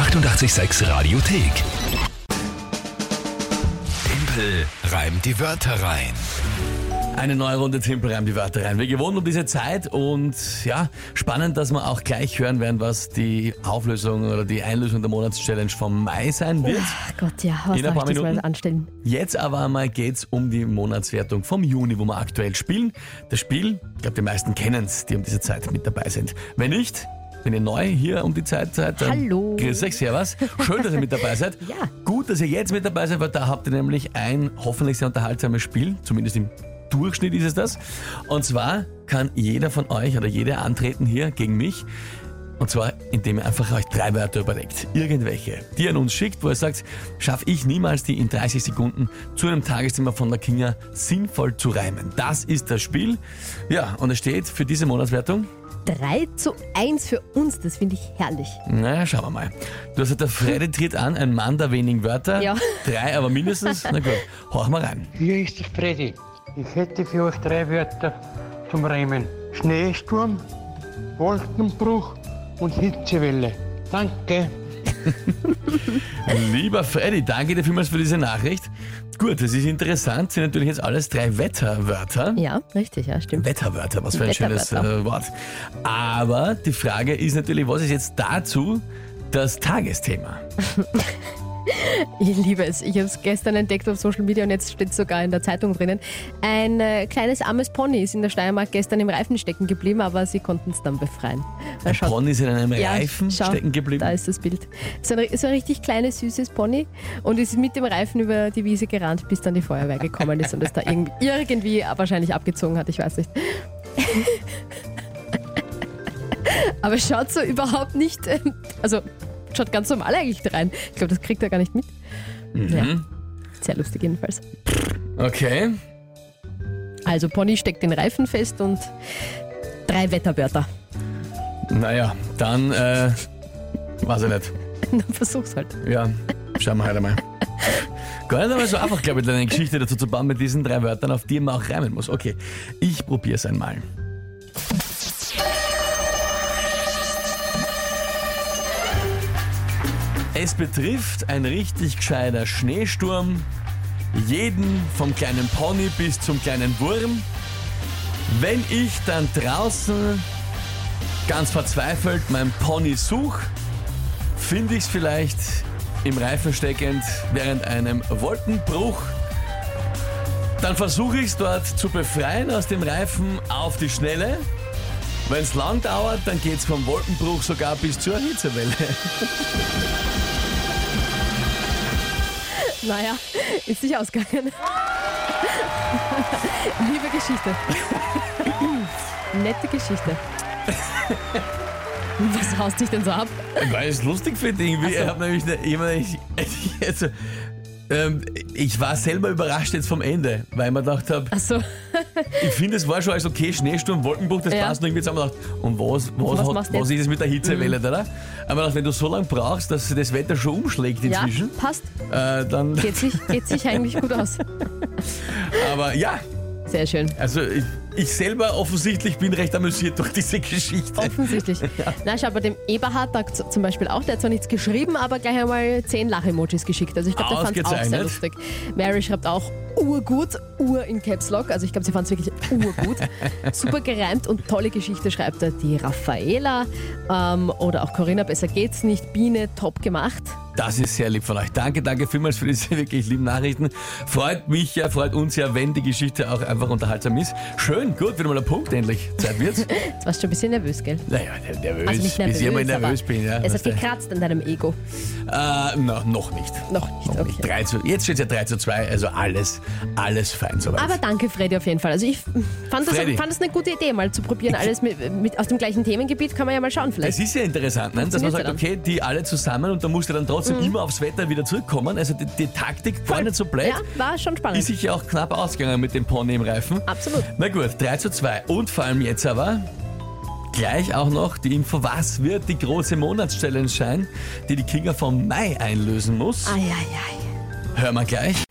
886 Radiothek. Tempel reimt die Wörter rein. Eine neue Runde Tempel reimt die Wörter rein. Wir gewohnt um diese Zeit und ja, spannend, dass wir auch gleich hören werden, was die Auflösung oder die Einlösung der Monatschallenge vom Mai sein wird. Ach Gott, ja, was In ein paar ich Minuten. anstellen? Jetzt aber einmal geht's um die Monatswertung vom Juni, wo wir aktuell spielen. Das Spiel, ich glaube, die meisten kennen es, die um diese Zeit mit dabei sind. Wenn nicht, wenn ihr neu hier um die Zeit seid, dann Hallo. grüß euch, servus. Schön, dass ihr mit dabei seid. Ja. Gut, dass ihr jetzt mit dabei seid, weil da habt ihr nämlich ein hoffentlich sehr unterhaltsames Spiel, zumindest im Durchschnitt ist es das. Und zwar kann jeder von euch oder jede antreten hier gegen mich. Und zwar, indem ihr einfach euch drei Wörter überlegt. Irgendwelche, die ihr an uns schickt, wo ihr sagt, schaffe ich niemals die in 30 Sekunden zu einem Tagesthema von der Kinga sinnvoll zu reimen. Das ist das Spiel. Ja, und es steht für diese Monatswertung 3 zu 1 für uns, das finde ich herrlich. naja, schauen wir mal. Du hast gesagt, der Freddy tritt an, ein Mann der wenigen Wörter. Ja. Drei aber mindestens. Na gut, hauch mal rein. Hier ist der Freddy. Ich hätte für euch drei Wörter zum Reimen. Schneesturm, Wolkenbruch und Hitzewelle. Danke. Lieber Freddy, danke dir vielmals für diese Nachricht. Gut, das ist interessant. Sind natürlich jetzt alles drei Wetterwörter. Ja, richtig, ja, stimmt. Wetterwörter, was für ein schönes äh, Wort. Aber die Frage ist natürlich, was ist jetzt dazu das Tagesthema? Ich liebe es. Ich habe es gestern entdeckt auf Social Media und jetzt steht es sogar in der Zeitung drinnen. Ein äh, kleines armes Pony ist in der Steiermark gestern im Reifen stecken geblieben, aber sie konnten es dann befreien. Ein schaut- Pony ist in einem Ja, Reifen schau, stecken geblieben. Da ist das Bild. So ein, so ein richtig kleines, süßes Pony und ist mit dem Reifen über die Wiese gerannt, bis dann die Feuerwehr gekommen ist und es da irgendwie, irgendwie wahrscheinlich abgezogen hat, ich weiß nicht. Aber es schaut so überhaupt nicht, ähm, also schaut ganz normal eigentlich rein. Ich glaube, das kriegt er gar nicht mit. Ja. Sehr lustig jedenfalls. Okay. Also Pony steckt den Reifen fest und drei Wetterwörter. Naja, dann, äh, weiß ich nicht. Dann versuch's halt. Ja, schauen wir halt einmal. Gar nicht einmal so einfach, glaube ich, eine Geschichte dazu zu bauen mit diesen drei Wörtern, auf die man auch reimen muss. Okay, ich probiere es einmal. Es betrifft ein richtig gescheiter Schneesturm, jeden vom kleinen Pony bis zum kleinen Wurm. Wenn ich dann draußen ganz verzweifelt mein Pony such, finde ich es vielleicht im Reifen steckend während einem Wolkenbruch. Dann versuche ich es dort zu befreien aus dem Reifen auf die Schnelle. Wenn es lang dauert, dann geht es vom Wolkenbruch sogar bis zur Hitzewelle. Naja, ist nicht ausgegangen. Liebe Geschichte. Nette Geschichte. Was haust dich denn so ab? Weil ich es lustig finde irgendwie. Ach so. Ich habe nämlich ne- immer, ich, ich, also, ähm, ich war selber überrascht jetzt vom Ende, weil ich mir gedacht habe, Achso, ich finde, es war schon alles okay, Schneesturm, Wolkenbruch, das Ja. passt noch irgendwie zusammen. Ich dachte, Und was, was, Was hat, was, ist es mit der Hitzewelle, oder? Aber dachte, wenn du so lange brauchst, dass das Wetter schon umschlägt ja, inzwischen, passt. äh, dann. Geht sich, geht sich eigentlich gut aus. Aber ja, Sehr schön. also ich, ich selber offensichtlich bin recht amüsiert durch diese Geschichte. Offensichtlich. Na, schau, bei dem Eberhard da zum Beispiel auch, der hat zwar nichts geschrieben, aber gleich einmal zehn Lach-Emojis geschickt. Also ich glaube, der fand es auch sehr lustig. Mary schreibt auch urgut, ur in Caps Lock. Also ich glaube, sie fand es wirklich urgut. Super gereimt und tolle Geschichte schreibt er die Raffaela ähm, oder auch Corinna, besser geht's nicht. Biene, top gemacht. Das ist sehr lieb von euch. Danke, danke vielmals für diese wirklich lieben Nachrichten. Freut mich ja, freut uns ja, wenn die Geschichte auch einfach unterhaltsam ist. Schön, gut, wieder mal ein Punkt endlich. Zeit wird's. Jetzt warst du schon ein bisschen nervös, gell? Naja, nervös, Also nicht nervös, bis ich mal nervös bin. Ja, es hat gekratzt an deinem Ego. Äh, na, noch nicht. Noch nicht, Noch nicht. okay. 3 zu, jetzt steht es ja 3 zu 2, also alles, alles fein soweit. Aber danke, Freddy, auf jeden Fall. Also ich fand das, Freddy. fand das eine gute Idee, mal zu probieren. Alles mit, mit, aus dem gleichen Themengebiet kann man ja mal schauen vielleicht. es ist ja interessant, ne? dass man sagt, okay, die alle zusammen und da musst du dann trotzdem Mhm. immer aufs Wetter wieder zurückkommen. Also die, die Taktik gar nicht so blöd. Ja, war schon spannend. Ist sich ja auch knapp ausgegangen mit dem Pony im Reifen. Absolut. Na gut, 3 zu 2. Und vor allem jetzt aber gleich auch noch die Info, was wird die große Monatschallenge sein, die die Kinga vom Mai einlösen muss. Eieiei. Hören wir gleich.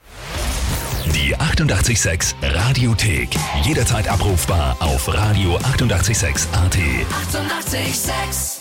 Die 886 Radiothek. Jederzeit abrufbar auf radio886.at. 886! 886